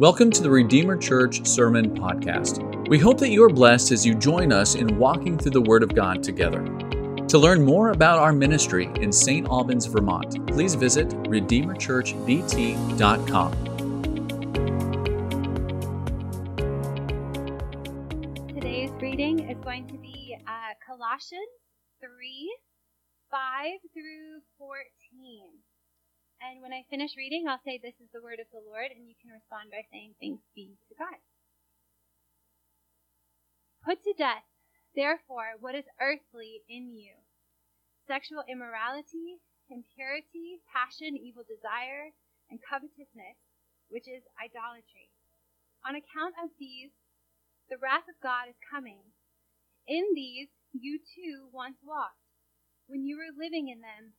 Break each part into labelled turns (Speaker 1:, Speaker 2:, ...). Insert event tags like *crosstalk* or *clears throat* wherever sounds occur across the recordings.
Speaker 1: Welcome to the Redeemer Church Sermon Podcast. We hope that you are blessed as you join us in walking through the Word of God together. To learn more about our ministry in St. Albans, Vermont, please visit RedeemerChurchVT.com.
Speaker 2: And when I finish reading, I'll say, This is the word of the Lord, and you can respond by saying, Thanks be to God. Put to death, therefore, what is earthly in you sexual immorality, impurity, passion, evil desire, and covetousness, which is idolatry. On account of these, the wrath of God is coming. In these you too once walked, when you were living in them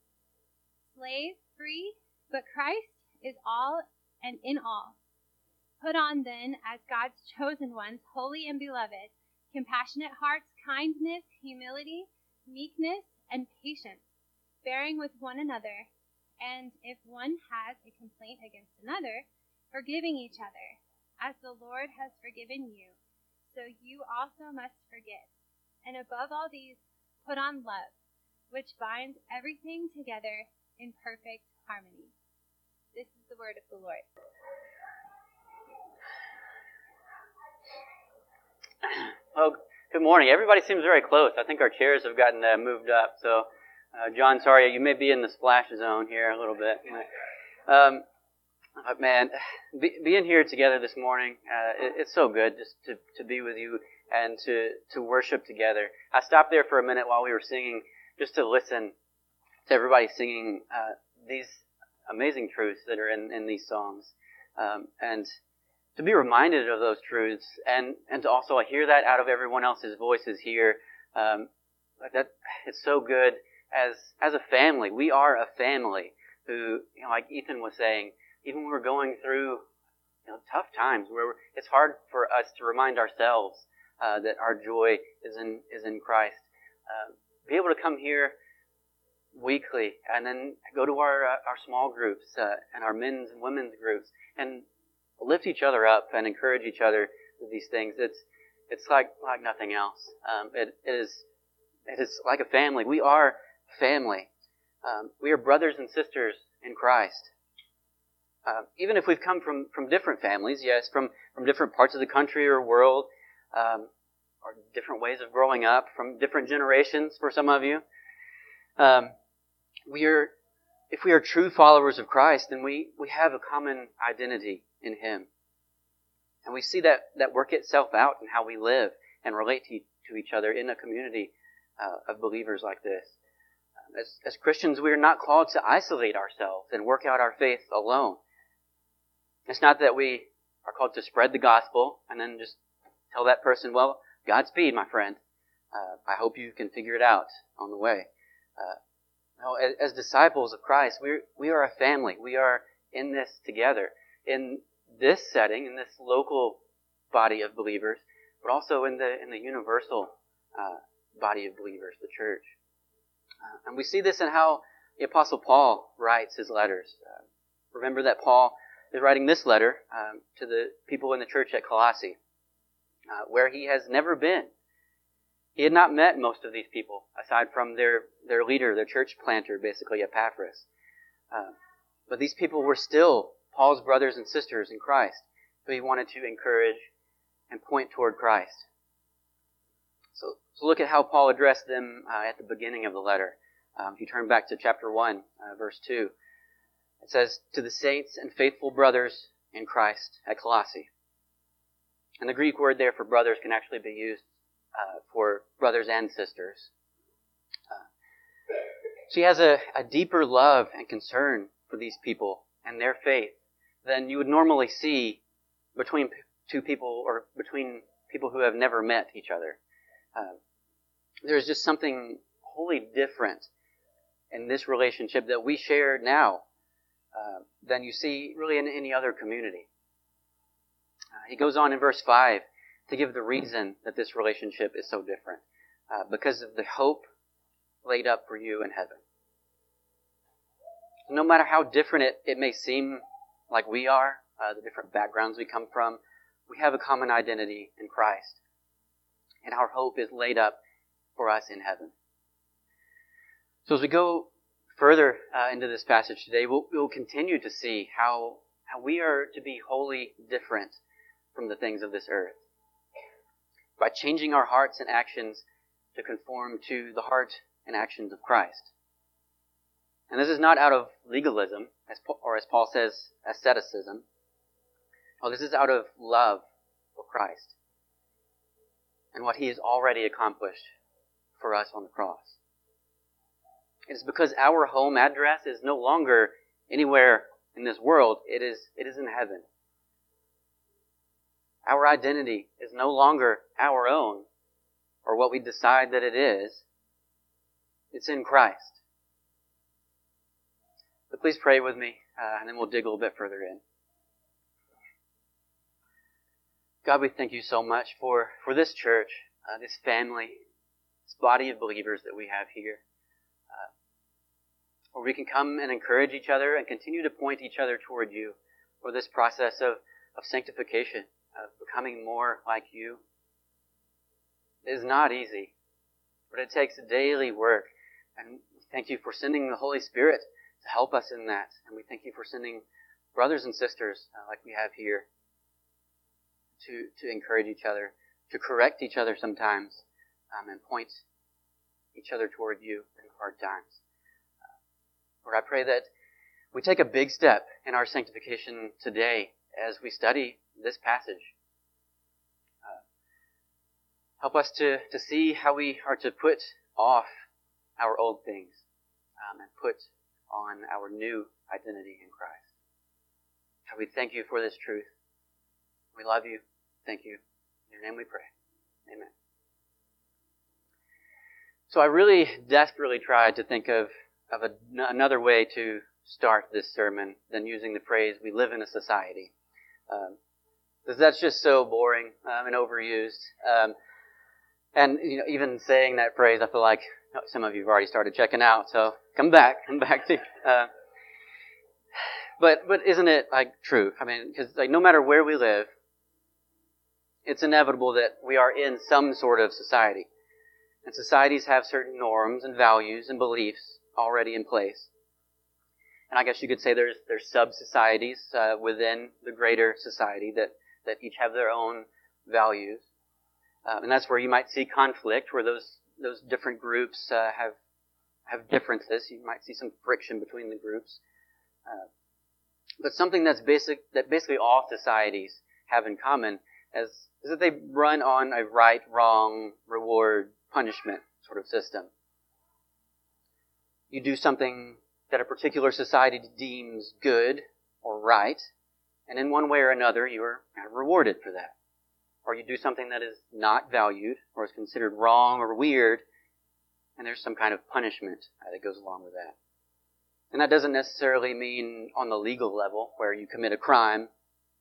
Speaker 2: slave, free, but Christ is all and in all. Put on then, as God's chosen ones, holy and beloved, compassionate hearts, kindness, humility, meekness, and patience, bearing with one another, and if one has a complaint against another, forgiving each other, as the Lord has forgiven you, so you also must forgive. And above all these, put on love, which binds everything together in perfect harmony. This is the word of the Lord. *clears throat*
Speaker 3: Well, good morning. Everybody seems very close. I think our chairs have gotten uh, moved up. So, uh, John, sorry, you may be in the splash zone here a little bit. Um, but man, be, being here together this morning, uh, it, it's so good just to, to be with you and to, to worship together. I stopped there for a minute while we were singing just to listen to everybody singing uh, these amazing truths that are in, in these songs. Um, and to be reminded of those truths and, and to also hear that out of everyone else's voices here, um, that it's so good as, as a family. We are a family who, you know, like Ethan was saying, even when we're going through, you know, tough times where it's hard for us to remind ourselves, uh, that our joy is in, is in Christ. Uh, be able to come here weekly, and then go to our uh, our small groups uh, and our men's and women's groups, and lift each other up and encourage each other with these things. It's it's like like nothing else. Um, it, it is it is like a family. We are family. Um, we are brothers and sisters in Christ. Uh, even if we've come from, from different families, yes, from, from different parts of the country or world, um, or different ways of growing up, from different generations for some of you, um, we are, if we are true followers of Christ, then we, we have a common identity in Him. And we see that, that work itself out in how we live and relate to, to each other in a community uh, of believers like this. As, as Christians, we are not called to isolate ourselves and work out our faith alone. It's not that we are called to spread the gospel and then just tell that person, well, Godspeed, my friend. Uh, I hope you can figure it out on the way. Uh, no, as, as disciples of Christ, we we are a family. We are in this together, in this setting, in this local body of believers, but also in the in the universal uh, body of believers, the church. Uh, and we see this in how the Apostle Paul writes his letters. Uh, remember that Paul is writing this letter um, to the people in the church at Colossae, uh, where he has never been. He had not met most of these people, aside from their, their leader, their church planter, basically, Epaphras. Uh, but these people were still Paul's brothers and sisters in Christ, who he wanted to encourage and point toward Christ. So, so look at how Paul addressed them uh, at the beginning of the letter. Um, if you turn back to chapter 1, uh, verse 2, it says, To the saints and faithful brothers in Christ at Colossae. And the Greek word there for brothers can actually be used uh, for brothers and sisters. Uh, she has a, a deeper love and concern for these people and their faith than you would normally see between two people or between people who have never met each other. Uh, there's just something wholly different in this relationship that we share now uh, than you see really in any other community. Uh, he goes on in verse 5 to give the reason that this relationship is so different. Uh, because of the hope laid up for you in heaven. No matter how different it, it may seem like we are, uh, the different backgrounds we come from, we have a common identity in Christ. And our hope is laid up for us in heaven. So as we go further uh, into this passage today, we'll, we'll continue to see how, how we are to be wholly different from the things of this earth. By changing our hearts and actions to conform to the heart and actions of Christ. And this is not out of legalism, as, or as Paul says, asceticism. Oh, this is out of love for Christ and what he has already accomplished for us on the cross. It is because our home address is no longer anywhere in this world. It is, it is in heaven. Our identity is no longer our own or what we decide that it is. It's in Christ. But please pray with me, uh, and then we'll dig a little bit further in. God, we thank you so much for, for this church, uh, this family, this body of believers that we have here. Uh, where we can come and encourage each other and continue to point each other toward you for this process of, of sanctification, of becoming more like you. It is not easy, but it takes daily work. And we thank you for sending the Holy Spirit to help us in that. And we thank you for sending brothers and sisters uh, like we have here to, to encourage each other, to correct each other sometimes, um, and point each other toward you in hard times. Uh, Lord, I pray that we take a big step in our sanctification today as we study this passage. Help us to, to see how we are to put off our old things um, and put on our new identity in Christ. God, we thank you for this truth. We love you. Thank you. In your name we pray. Amen. So I really desperately tried to think of, of another way to start this sermon than using the phrase, we live in a society. Um, because that's just so boring um, and overused. Um, and you know, even saying that phrase, I feel like some of you have already started checking out. So come back, come back to. Uh, but but isn't it like true? I mean, because like no matter where we live, it's inevitable that we are in some sort of society, and societies have certain norms and values and beliefs already in place. And I guess you could say there's there's sub societies uh, within the greater society that that each have their own values. Um, and that's where you might see conflict, where those those different groups uh, have have differences. You might see some friction between the groups. Uh, but something that's basic that basically all societies have in common is, is that they run on a right, wrong, reward, punishment sort of system. You do something that a particular society deems good or right, and in one way or another you are rewarded for that or you do something that is not valued or is considered wrong or weird, and there's some kind of punishment that goes along with that. And that doesn't necessarily mean on the legal level where you commit a crime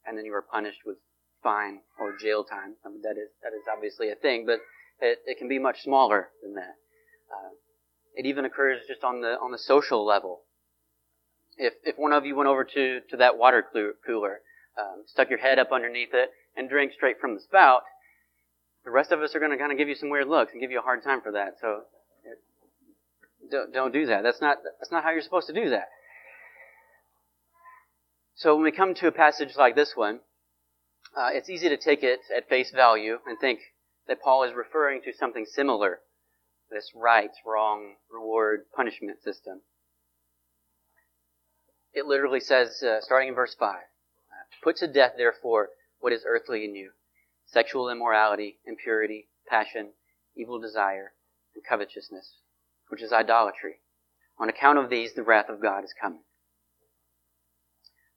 Speaker 3: and then you are punished with fine or jail time. I mean, that is that is obviously a thing, but it, it can be much smaller than that. Uh, it even occurs just on the on the social level. If if one of you went over to to that water cooler, um, stuck your head up underneath it, and drank straight from the spout, the rest of us are going to kind of give you some weird looks and give you a hard time for that. So don't, don't do that. That's not, that's not how you're supposed to do that. So when we come to a passage like this one, uh, it's easy to take it at face value and think that Paul is referring to something similar, this right, wrong, reward, punishment system. It literally says, uh, starting in verse 5, Put to death, therefore, what is earthly in you sexual immorality, impurity, passion, evil desire, and covetousness, which is idolatry. On account of these, the wrath of God is coming.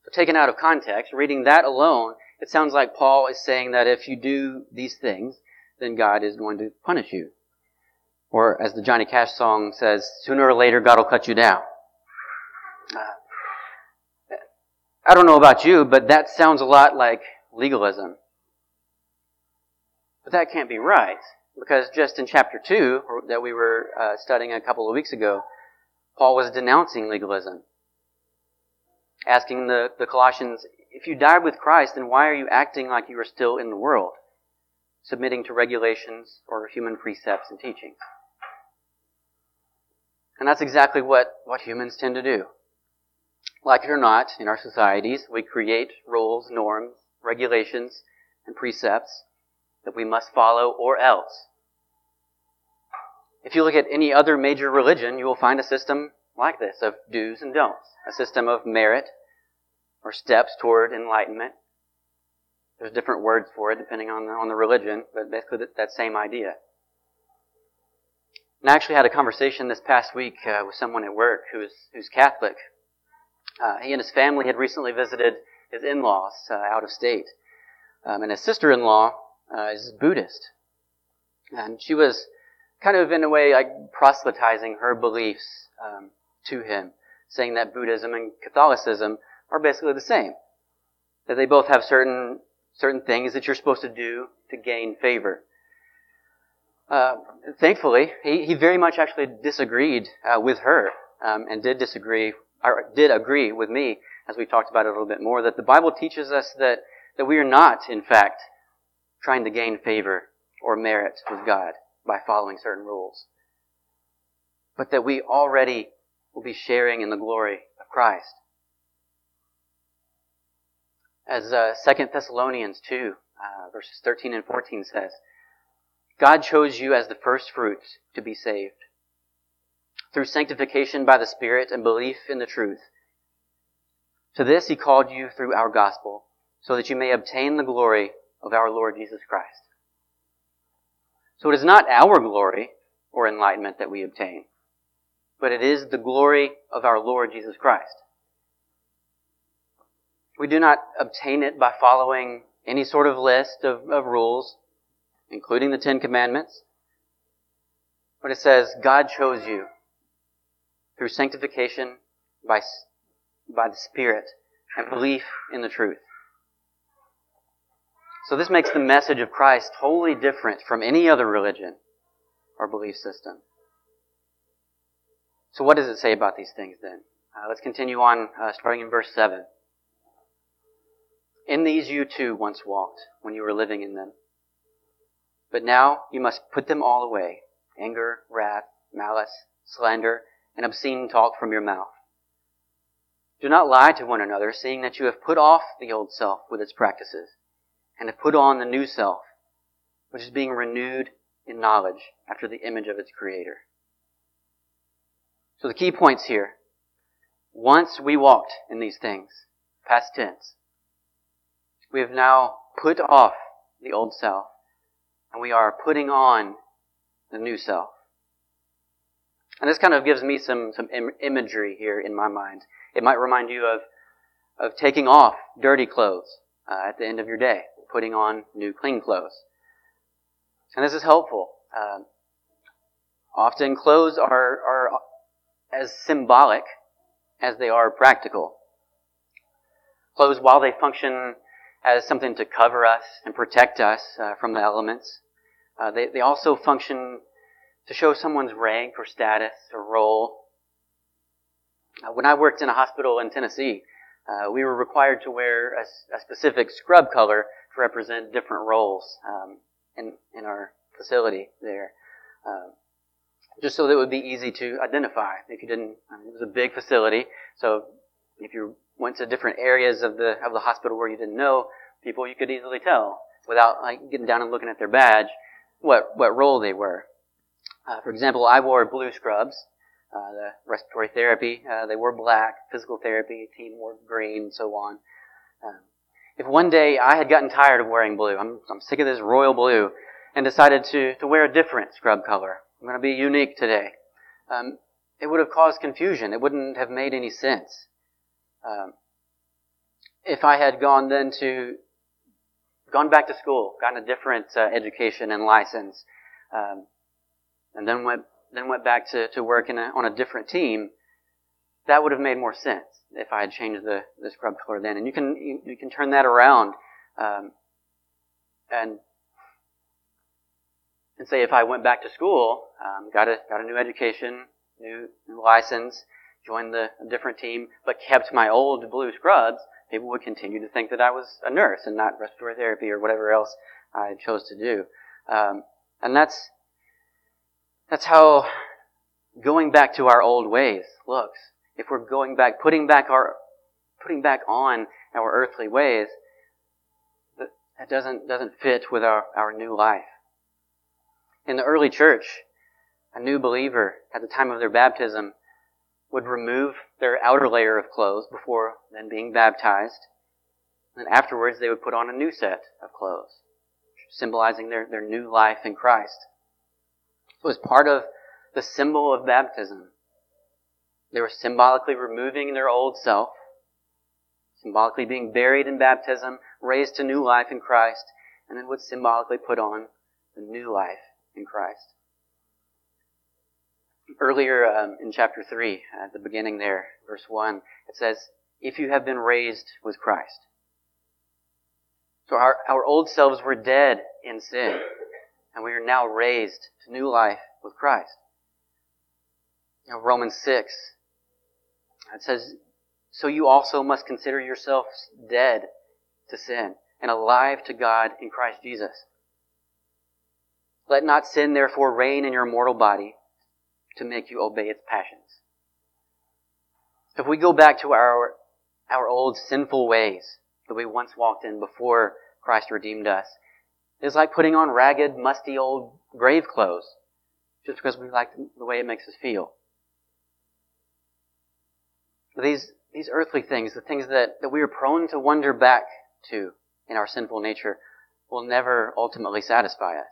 Speaker 3: So taken out of context, reading that alone, it sounds like Paul is saying that if you do these things, then God is going to punish you. Or as the Johnny Cash song says, sooner or later God will cut you down. Uh, I don't know about you, but that sounds a lot like legalism. But that can't be right, because just in chapter 2 that we were uh, studying a couple of weeks ago, Paul was denouncing legalism, asking the, the Colossians, if you died with Christ, then why are you acting like you are still in the world, submitting to regulations or human precepts and teachings? And that's exactly what, what humans tend to do. Like it or not, in our societies, we create rules, norms, regulations, and precepts that we must follow or else. If you look at any other major religion, you will find a system like this of do's and don'ts, a system of merit or steps toward enlightenment. There's different words for it depending on the, on the religion, but basically that, that same idea. And I actually had a conversation this past week uh, with someone at work who's who's Catholic. Uh, he and his family had recently visited his in-laws uh, out of state, um, and his sister-in-law uh, is Buddhist, and she was kind of in a way like proselytizing her beliefs um, to him, saying that Buddhism and Catholicism are basically the same, that they both have certain certain things that you're supposed to do to gain favor. Uh, thankfully, he, he very much actually disagreed uh, with her um, and did disagree did agree with me as we talked about it a little bit more that the Bible teaches us that that we are not, in fact, trying to gain favor or merit with God by following certain rules, but that we already will be sharing in the glory of Christ. As uh, 2 Thessalonians 2, uh, verses 13 and 14 says, God chose you as the first fruits to be saved. Through sanctification by the Spirit and belief in the truth. To this he called you through our gospel, so that you may obtain the glory of our Lord Jesus Christ. So it is not our glory or enlightenment that we obtain, but it is the glory of our Lord Jesus Christ. We do not obtain it by following any sort of list of, of rules including the Ten Commandments. But it says, God chose you through sanctification by, by the Spirit and belief in the truth. So this makes the message of Christ wholly different from any other religion or belief system. So what does it say about these things then? Uh, let's continue on, uh, starting in verse 7. In these you too once walked when you were living in them. But now you must put them all away anger, wrath, malice, slander, and obscene talk from your mouth. Do not lie to one another, seeing that you have put off the old self with its practices, and have put on the new self, which is being renewed in knowledge after the image of its creator. So the key points here. Once we walked in these things, past tense, we have now put off the old self and we are putting on the new self. And this kind of gives me some, some Im- imagery here in my mind. It might remind you of, of taking off dirty clothes uh, at the end of your day, putting on new clean clothes. And this is helpful. Uh, often clothes are, are as symbolic as they are practical. Clothes, while they function as something to cover us and protect us uh, from the elements, uh, they, they also function to show someone's rank or status or role. Uh, when I worked in a hospital in Tennessee, uh, we were required to wear a, a, specific scrub color to represent different roles um, in, in our facility there. Um, just so that it would be easy to identify. If you didn't, I mean, it was a big facility, so if you went to different areas of the of the hospital where you didn't know people, you could easily tell without like getting down and looking at their badge what, what role they were. Uh, for example, I wore blue scrubs, uh, the respiratory therapy. Uh, they wore black, physical therapy, team wore green, and so on. Um, if one day I had gotten tired of wearing blue, I'm, I'm sick of this royal blue, and decided to, to wear a different scrub color, I'm going to be unique today. Um, it would have caused confusion. It wouldn't have made any sense. Um, if I had gone then to gone back to school, gotten a different uh, education and license, um, and then went then went back to, to work a, on a different team, that would have made more sense if I had changed the, the scrub color then. And you can you, you can turn that around um, and and say if I went back to school, um, got a got a new education, new, new license, joined the a different team, but kept my old blue scrubs, people would continue to think that I was a nurse and not respiratory therapy or whatever else I chose to do. Um, and that's that's how going back to our old ways looks. If we're going back, putting back our putting back on our earthly ways, that doesn't doesn't fit with our, our new life. In the early church, a new believer at the time of their baptism would remove their outer layer of clothes before then being baptized. And afterwards, they would put on a new set of clothes, symbolizing their, their new life in Christ. It was part of the symbol of baptism. They were symbolically removing their old self, symbolically being buried in baptism, raised to new life in Christ, and then would symbolically put on the new life in Christ. Earlier um, in chapter 3, at the beginning there, verse 1, it says, If you have been raised with Christ. So our, our old selves were dead in sin, and we are now raised to new life with Christ. Now, Romans 6, it says, So you also must consider yourselves dead to sin and alive to God in Christ Jesus. Let not sin therefore reign in your mortal body to make you obey its passions. If we go back to our, our old sinful ways that we once walked in before Christ redeemed us, it's like putting on ragged, musty old grave clothes just because we like the way it makes us feel. These, these earthly things, the things that, that we are prone to wander back to in our sinful nature, will never ultimately satisfy us.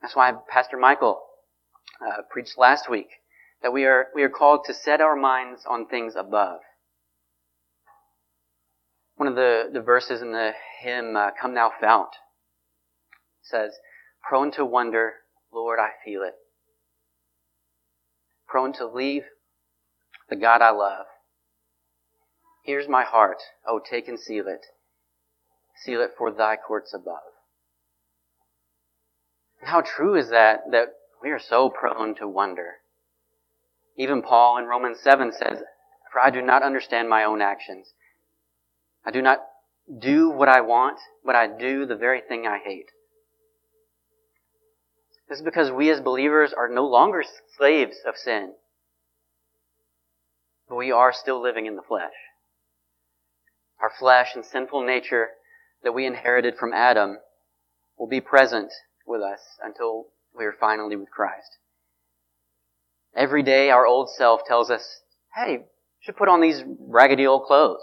Speaker 3: That's why Pastor Michael uh, preached last week that we are, we are called to set our minds on things above. One of the, the verses in the hymn, uh, Come Thou Fount, says, Prone to wonder, Lord, I feel it. Prone to leave the God I love. Here's my heart, oh, take and seal it. Seal it for thy courts above. How true is that, that we are so prone to wonder. Even Paul in Romans 7 says, For I do not understand my own actions. I do not do what I want, but I do the very thing I hate. This is because we as believers are no longer slaves of sin, but we are still living in the flesh. Our flesh and sinful nature that we inherited from Adam will be present with us until we are finally with Christ. Every day our old self tells us, hey, you should put on these raggedy old clothes.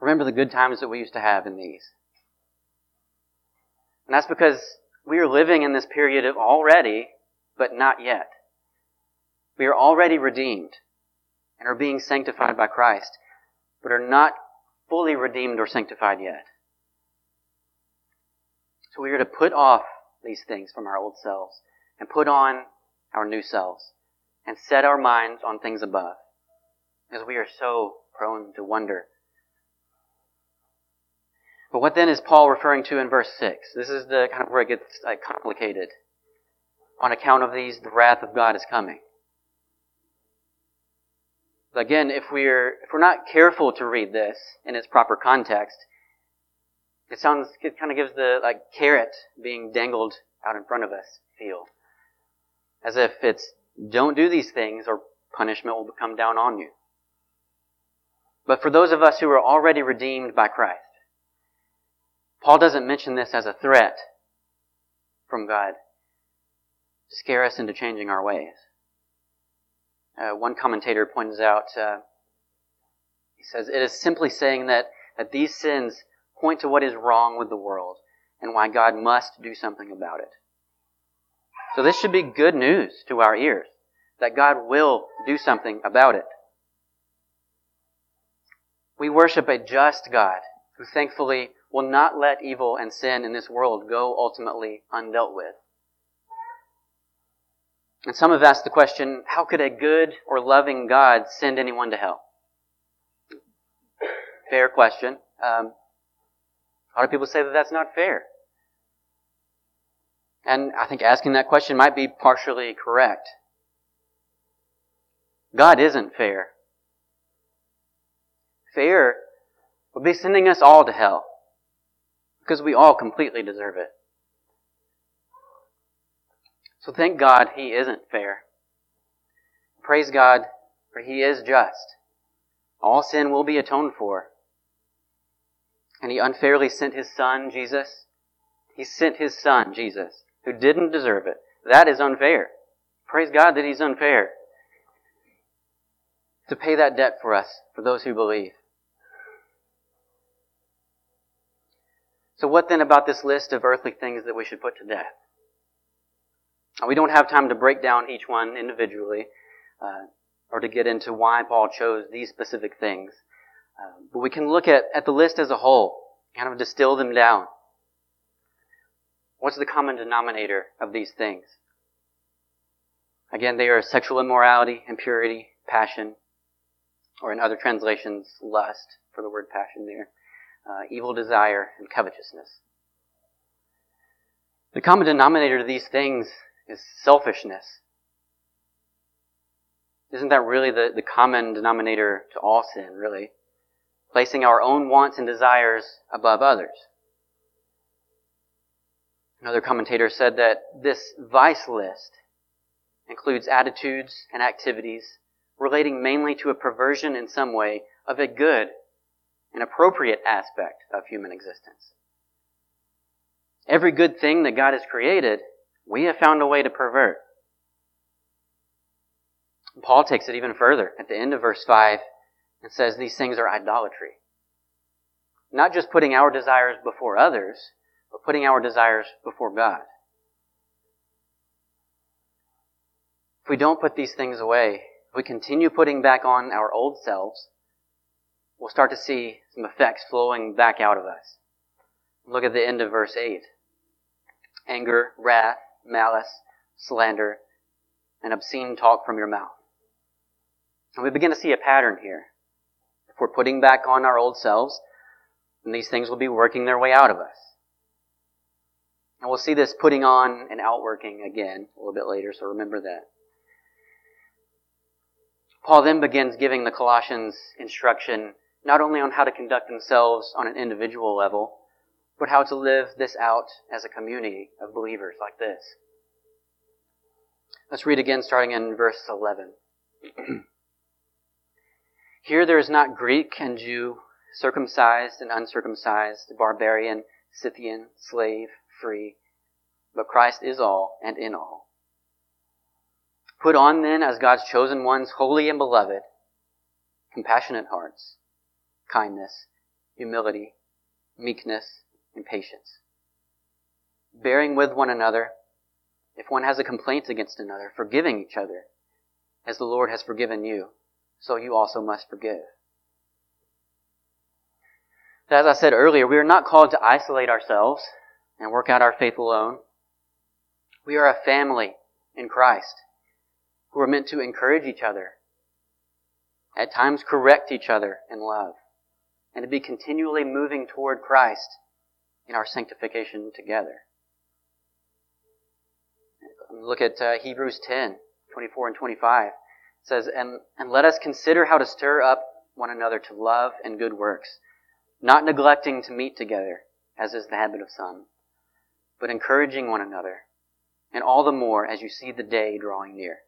Speaker 3: Remember the good times that we used to have in these. And that's because we are living in this period of already, but not yet. We are already redeemed and are being sanctified by Christ, but are not fully redeemed or sanctified yet. So we are to put off these things from our old selves and put on our new selves and set our minds on things above because we are so prone to wonder. But what then is Paul referring to in verse 6? This is the kind of where it gets like, complicated. On account of these, the wrath of God is coming. Again, if we're, if we're not careful to read this in its proper context, it sounds, it kind of gives the, like, carrot being dangled out in front of us feel. As if it's, don't do these things or punishment will come down on you. But for those of us who are already redeemed by Christ, Paul doesn't mention this as a threat from God to scare us into changing our ways. Uh, one commentator points out, uh, he says, it is simply saying that, that these sins point to what is wrong with the world and why God must do something about it. So this should be good news to our ears that God will do something about it. We worship a just God who thankfully will not let evil and sin in this world go ultimately undealt with. And some have asked the question, how could a good or loving God send anyone to hell? Fair question. Um, a lot of people say that that's not fair. And I think asking that question might be partially correct. God isn't fair. Fair would be sending us all to hell because we all completely deserve it. So thank God He isn't fair. Praise God, for He is just. All sin will be atoned for. And He unfairly sent His Son, Jesus. He sent His Son, Jesus, who didn't deserve it. That is unfair. Praise God that He's unfair. To pay that debt for us, for those who believe. So what then about this list of earthly things that we should put to death? We don't have time to break down each one individually uh, or to get into why Paul chose these specific things. Uh, but we can look at, at the list as a whole, kind of distill them down. What's the common denominator of these things? Again, they are sexual immorality, impurity, passion, or in other translations, lust, for the word passion there, uh, evil desire, and covetousness. The common denominator to these things is selfishness. Isn't that really the, the common denominator to all sin, really? Placing our own wants and desires above others. Another commentator said that this vice list includes attitudes and activities relating mainly to a perversion in some way of a good and appropriate aspect of human existence. Every good thing that God has created we have found a way to pervert. Paul takes it even further at the end of verse 5 and says these things are idolatry. Not just putting our desires before others, but putting our desires before God. If we don't put these things away, if we continue putting back on our old selves, we'll start to see some effects flowing back out of us. Look at the end of verse 8. Anger, wrath, malice, slander, and obscene talk from your mouth. And we begin to see a pattern here. If we're putting back on our old selves, then these things will be working their way out of us. And we'll see this putting on and outworking again a little bit later, so remember that. Paul then begins giving the Colossians instruction not only on how to conduct themselves on an individual level, but how to live this out as a community of believers like this. Let's read again starting in verse 11. *clears throat* Here there is not Greek and Jew, circumcised and uncircumcised, barbarian, Scythian, slave, free, but Christ is all and in all. Put on then as God's chosen ones, holy and beloved, compassionate hearts, kindness, humility, meekness, and patience. Bearing with one another, if one has a complaint against another, forgiving each other, as the Lord has forgiven you, so you also must forgive. As I said earlier, we are not called to isolate ourselves and work out our faith alone. We are a family in Christ who are meant to encourage each other, at times correct each other in love, and to be continually moving toward Christ in our sanctification together. Look at uh, Hebrews 10, 24 and 25. It says, and, and let us consider how to stir up one another to love and good works, not neglecting to meet together, as is the habit of some, but encouraging one another, and all the more as you see the day drawing near.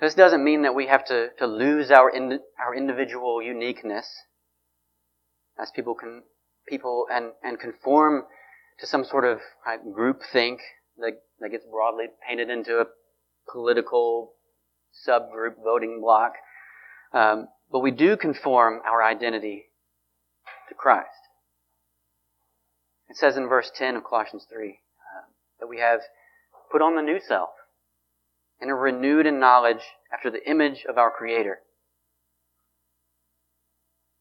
Speaker 3: This doesn't mean that we have to, to lose our, in, our individual uniqueness, as people can people and, and conform to some sort of group think that, that gets broadly painted into a political subgroup voting block. Um, but we do conform our identity to Christ. It says in verse 10 of Colossians 3 uh, that we have put on the new self and are renewed in knowledge after the image of our Creator.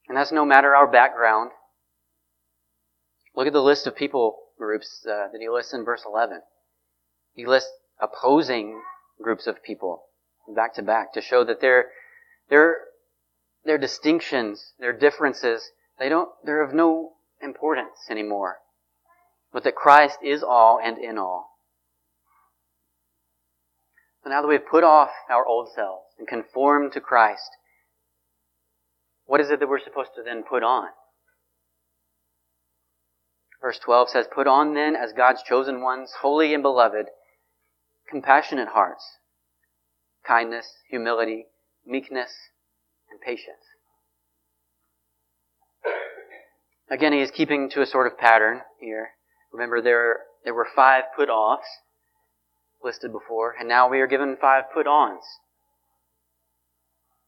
Speaker 3: And that's no matter our background, Look at the list of people groups uh, that he lists in verse 11. He lists opposing groups of people back to back to show that their, their, their distinctions, their differences, they don't, they're of no importance anymore. But that Christ is all and in all. So now that we've put off our old selves and conformed to Christ, what is it that we're supposed to then put on? Verse 12 says, Put on then as God's chosen ones, holy and beloved, compassionate hearts, kindness, humility, meekness, and patience. Again, he is keeping to a sort of pattern here. Remember, there, there were five put offs listed before, and now we are given five put ons.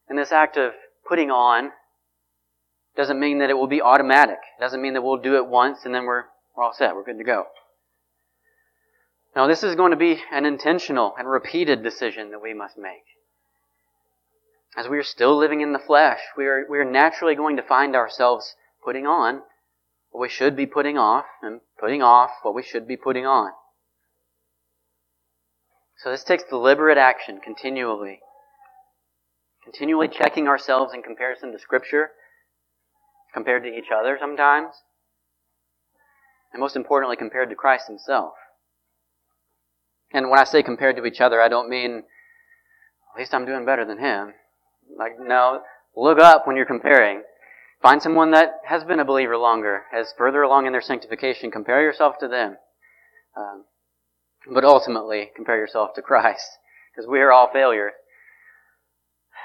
Speaker 3: And this act of putting on doesn't mean that it will be automatic. It doesn't mean that we'll do it once and then we're, we're all set. We're good to go. Now, this is going to be an intentional and repeated decision that we must make. As we are still living in the flesh, we are, we are naturally going to find ourselves putting on what we should be putting off and putting off what we should be putting on. So this takes deliberate action continually. Continually checking ourselves in comparison to Scripture, compared to each other sometimes, and most importantly, compared to Christ Himself. And when I say compared to each other, I don't mean, at least I'm doing better than him. Like, no, look up when you're comparing. Find someone that has been a believer longer, has further along in their sanctification. Compare yourself to them. Um, but ultimately, compare yourself to Christ, because we are all failures.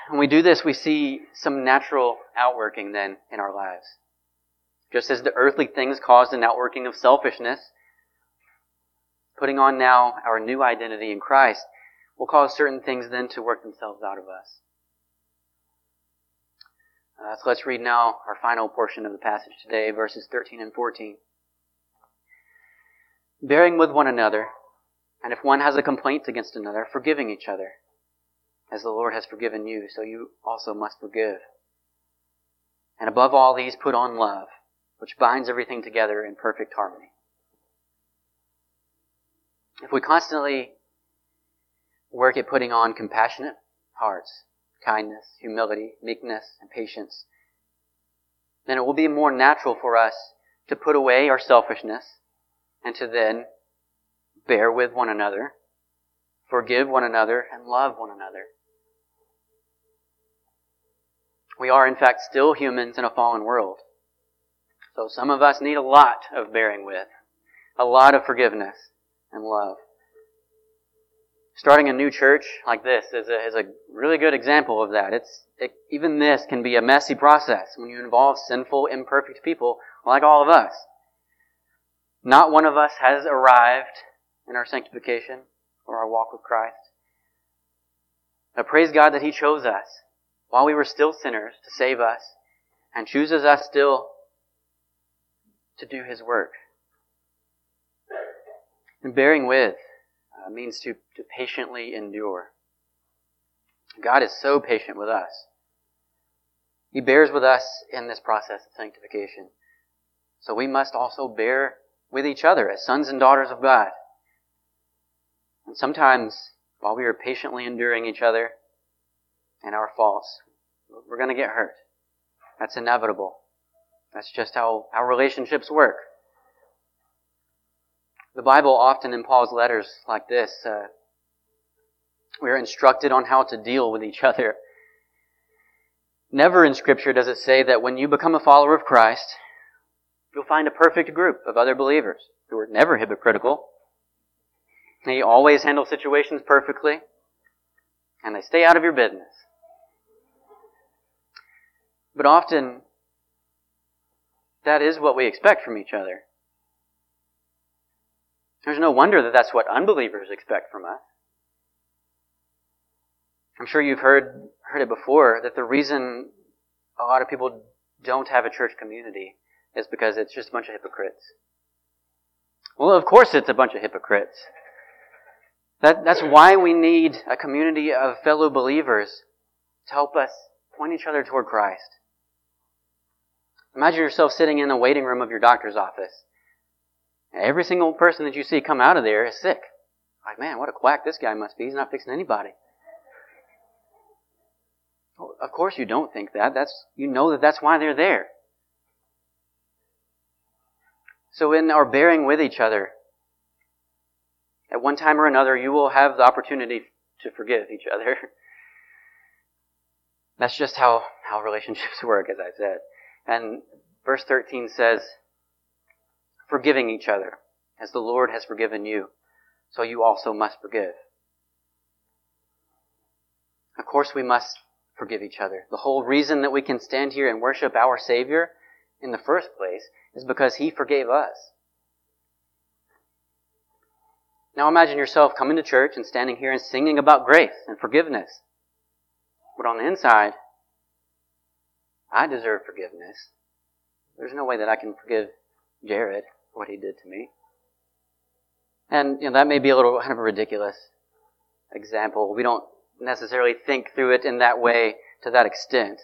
Speaker 3: When we do this, we see some natural outworking then in our lives. Just as the earthly things caused an outworking of selfishness, putting on now our new identity in Christ will cause certain things then to work themselves out of us. Uh, so let's read now our final portion of the passage today, verses 13 and 14. Bearing with one another, and if one has a complaint against another, forgiving each other. As the Lord has forgiven you, so you also must forgive. And above all these, put on love, which binds everything together in perfect harmony. If we constantly work at putting on compassionate hearts, kindness, humility, meekness, and patience, then it will be more natural for us to put away our selfishness and to then bear with one another, forgive one another, and love one another. We are, in fact, still humans in a fallen world. So some of us need a lot of bearing with, a lot of forgiveness, and love. Starting a new church like this is a, is a really good example of that. It's, it, even this can be a messy process when you involve sinful, imperfect people like all of us. Not one of us has arrived in our sanctification or our walk with Christ. But praise God that He chose us while we were still sinners to save us and chooses us still to do His work. And bearing with uh, means to, to patiently endure. God is so patient with us. He bears with us in this process of sanctification. So we must also bear with each other as sons and daughters of God. And sometimes, while we are patiently enduring each other and our faults, we're going to get hurt. That's inevitable. That's just how our relationships work. The Bible often in Paul's letters like this, uh, we are instructed on how to deal with each other. Never in Scripture does it say that when you become a follower of Christ, you'll find a perfect group of other believers who are never hypocritical. They always handle situations perfectly, and they stay out of your business. But often, that is what we expect from each other. There's no wonder that that's what unbelievers expect from us. I'm sure you've heard, heard it before that the reason a lot of people don't have a church community is because it's just a bunch of hypocrites. Well, of course it's a bunch of hypocrites. That, that's why we need a community of fellow believers to help us point each other toward Christ. Imagine yourself sitting in the waiting room of your doctor's office Every single person that you see come out of there is sick. Like, man, what a quack this guy must be. He's not fixing anybody. Well, of course you don't think that. That's, you know that that's why they're there. So in our bearing with each other, at one time or another, you will have the opportunity to forgive each other. *laughs* That's just how, how relationships *laughs* work, as I said. And verse 13 says, forgiving each other, as the Lord has forgiven you, so you also must forgive. Of course, we must forgive each other. The whole reason that we can stand here and worship our Savior in the first place is because He forgave us. Now imagine yourself coming to church and standing here and singing about grace and forgiveness. But on the inside, I deserve forgiveness. There's no way that I can forgive Jared for what he did to me. And you know, that may be a little kind of a ridiculous example. We don't necessarily think through it in that way to that extent.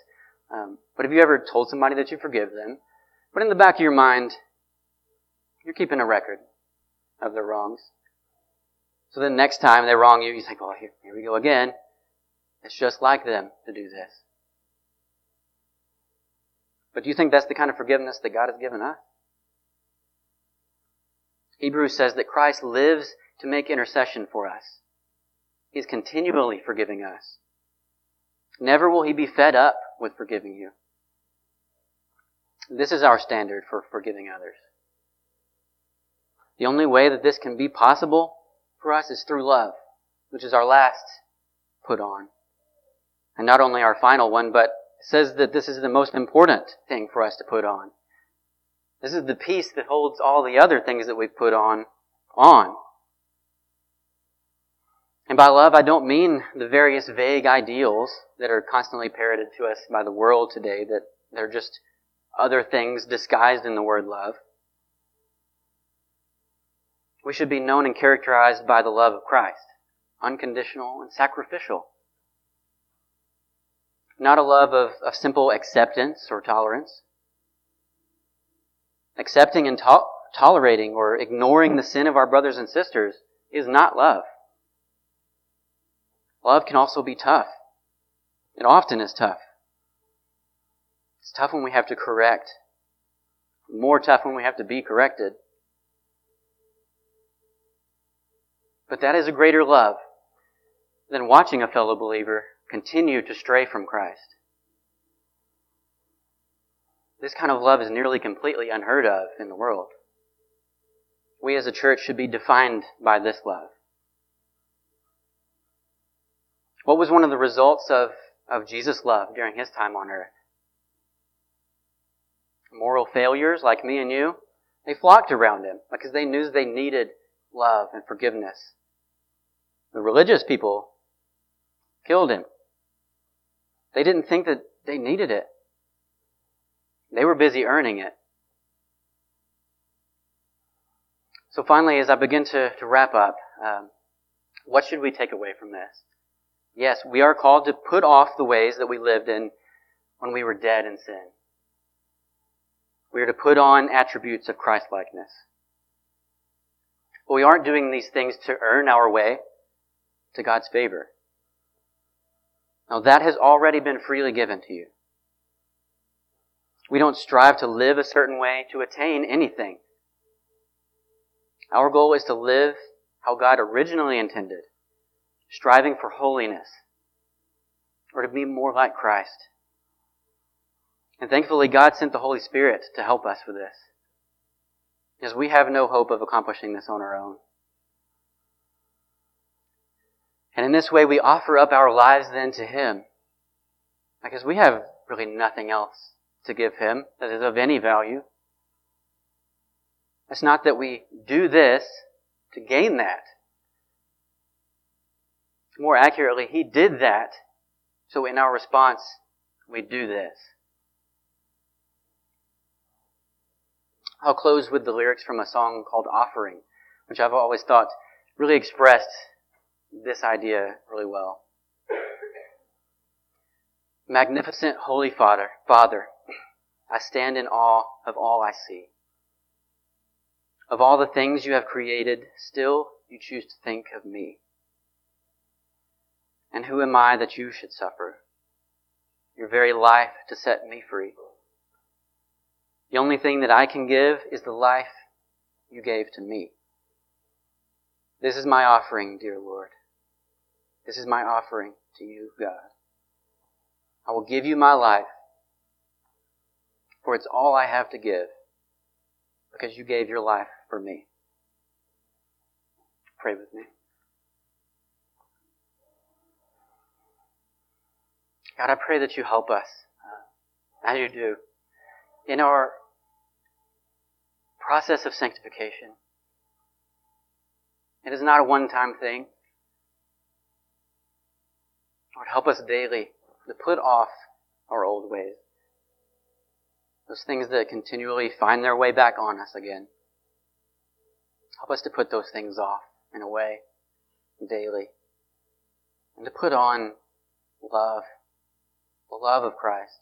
Speaker 3: Um, but have you ever told somebody that you forgive them, but in the back of your mind, you're keeping a record of their wrongs? So then next time they wrong you, you think, oh, here, here we go again. It's just like them to do this. But do you think that's the kind of forgiveness that God has given us? Hebrews says that Christ lives to make intercession for us. He's continually forgiving us. Never will he be fed up with forgiving you. This is our standard for forgiving others. The only way that this can be possible for us is through love, which is our last put on. And not only our final one, but says that this is the most important thing for us to put on. This is the piece that holds all the other things that we've put on, on. And by love, I don't mean the various vague ideals that are constantly parroted to us by the world today, that they're just other things disguised in the word love. We should be known and characterized by the love of Christ, unconditional and sacrificial. Not a love of, of simple acceptance or tolerance. Accepting and to- tolerating or ignoring the sin of our brothers and sisters is not love. Love can also be tough. It often is tough. It's tough when we have to correct. More tough when we have to be corrected. But that is a greater love than watching a fellow believer continue to stray from Christ. This kind of love is nearly completely unheard of in the world. We as a church should be defined by this love. What was one of the results of, of Jesus' love during his time on earth? Moral failures like me and you, they flocked around him because they knew they needed love and forgiveness. The religious people killed him. They didn't think that they needed it. They were busy earning it. So finally, as I begin to, to wrap up, um, what should we take away from this? Yes, we are called to put off the ways that we lived in when we were dead in sin. We are to put on attributes of Christlikeness. But we aren't doing these things to earn our way to God's favor. Now that has already been freely given to you. We don't strive to live a certain way to attain anything. Our goal is to live how God originally intended, striving for holiness, or to be more like Christ. And thankfully, God sent the Holy Spirit to help us with this. Because we have no hope of accomplishing this on our own. And in this way, we offer up our lives then to Him. Because we have really nothing else to give Him that is of any value. It's not that we do this to gain that. More accurately, He did that, so in our response, we do this. I'll close with the lyrics from a song called Offering, which I've always thought really expressed this idea really well. Magnificent Holy Father, Father, I stand in awe of all I see. Of all the things you have created, still you choose to think of me. And who am I that you should suffer? Your very life to set me free. The only thing that I can give is the life you gave to me. This is my offering, dear Lord. This is my offering to you, God. I will give you my life, for it's all I have to give, because you gave your life for me. Pray with me. God, I pray that you help us, uh, as you do, in our process of sanctification. It is not a one-time thing. Lord, help us daily to put off our old ways. Those things that continually find their way back on us again. Help us to put those things off in a way daily. And to put on love, the love of Christ.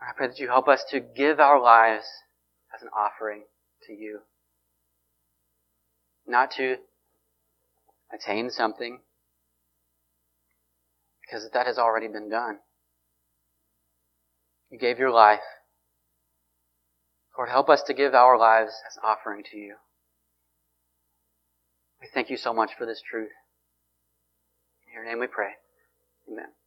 Speaker 3: I pray that you help us to give our lives as an offering to you. Not to attain something, because that has already been done. You gave your life. Lord, help us to give our lives as offering to you. We thank you so much for this truth. In your name we pray. Amen.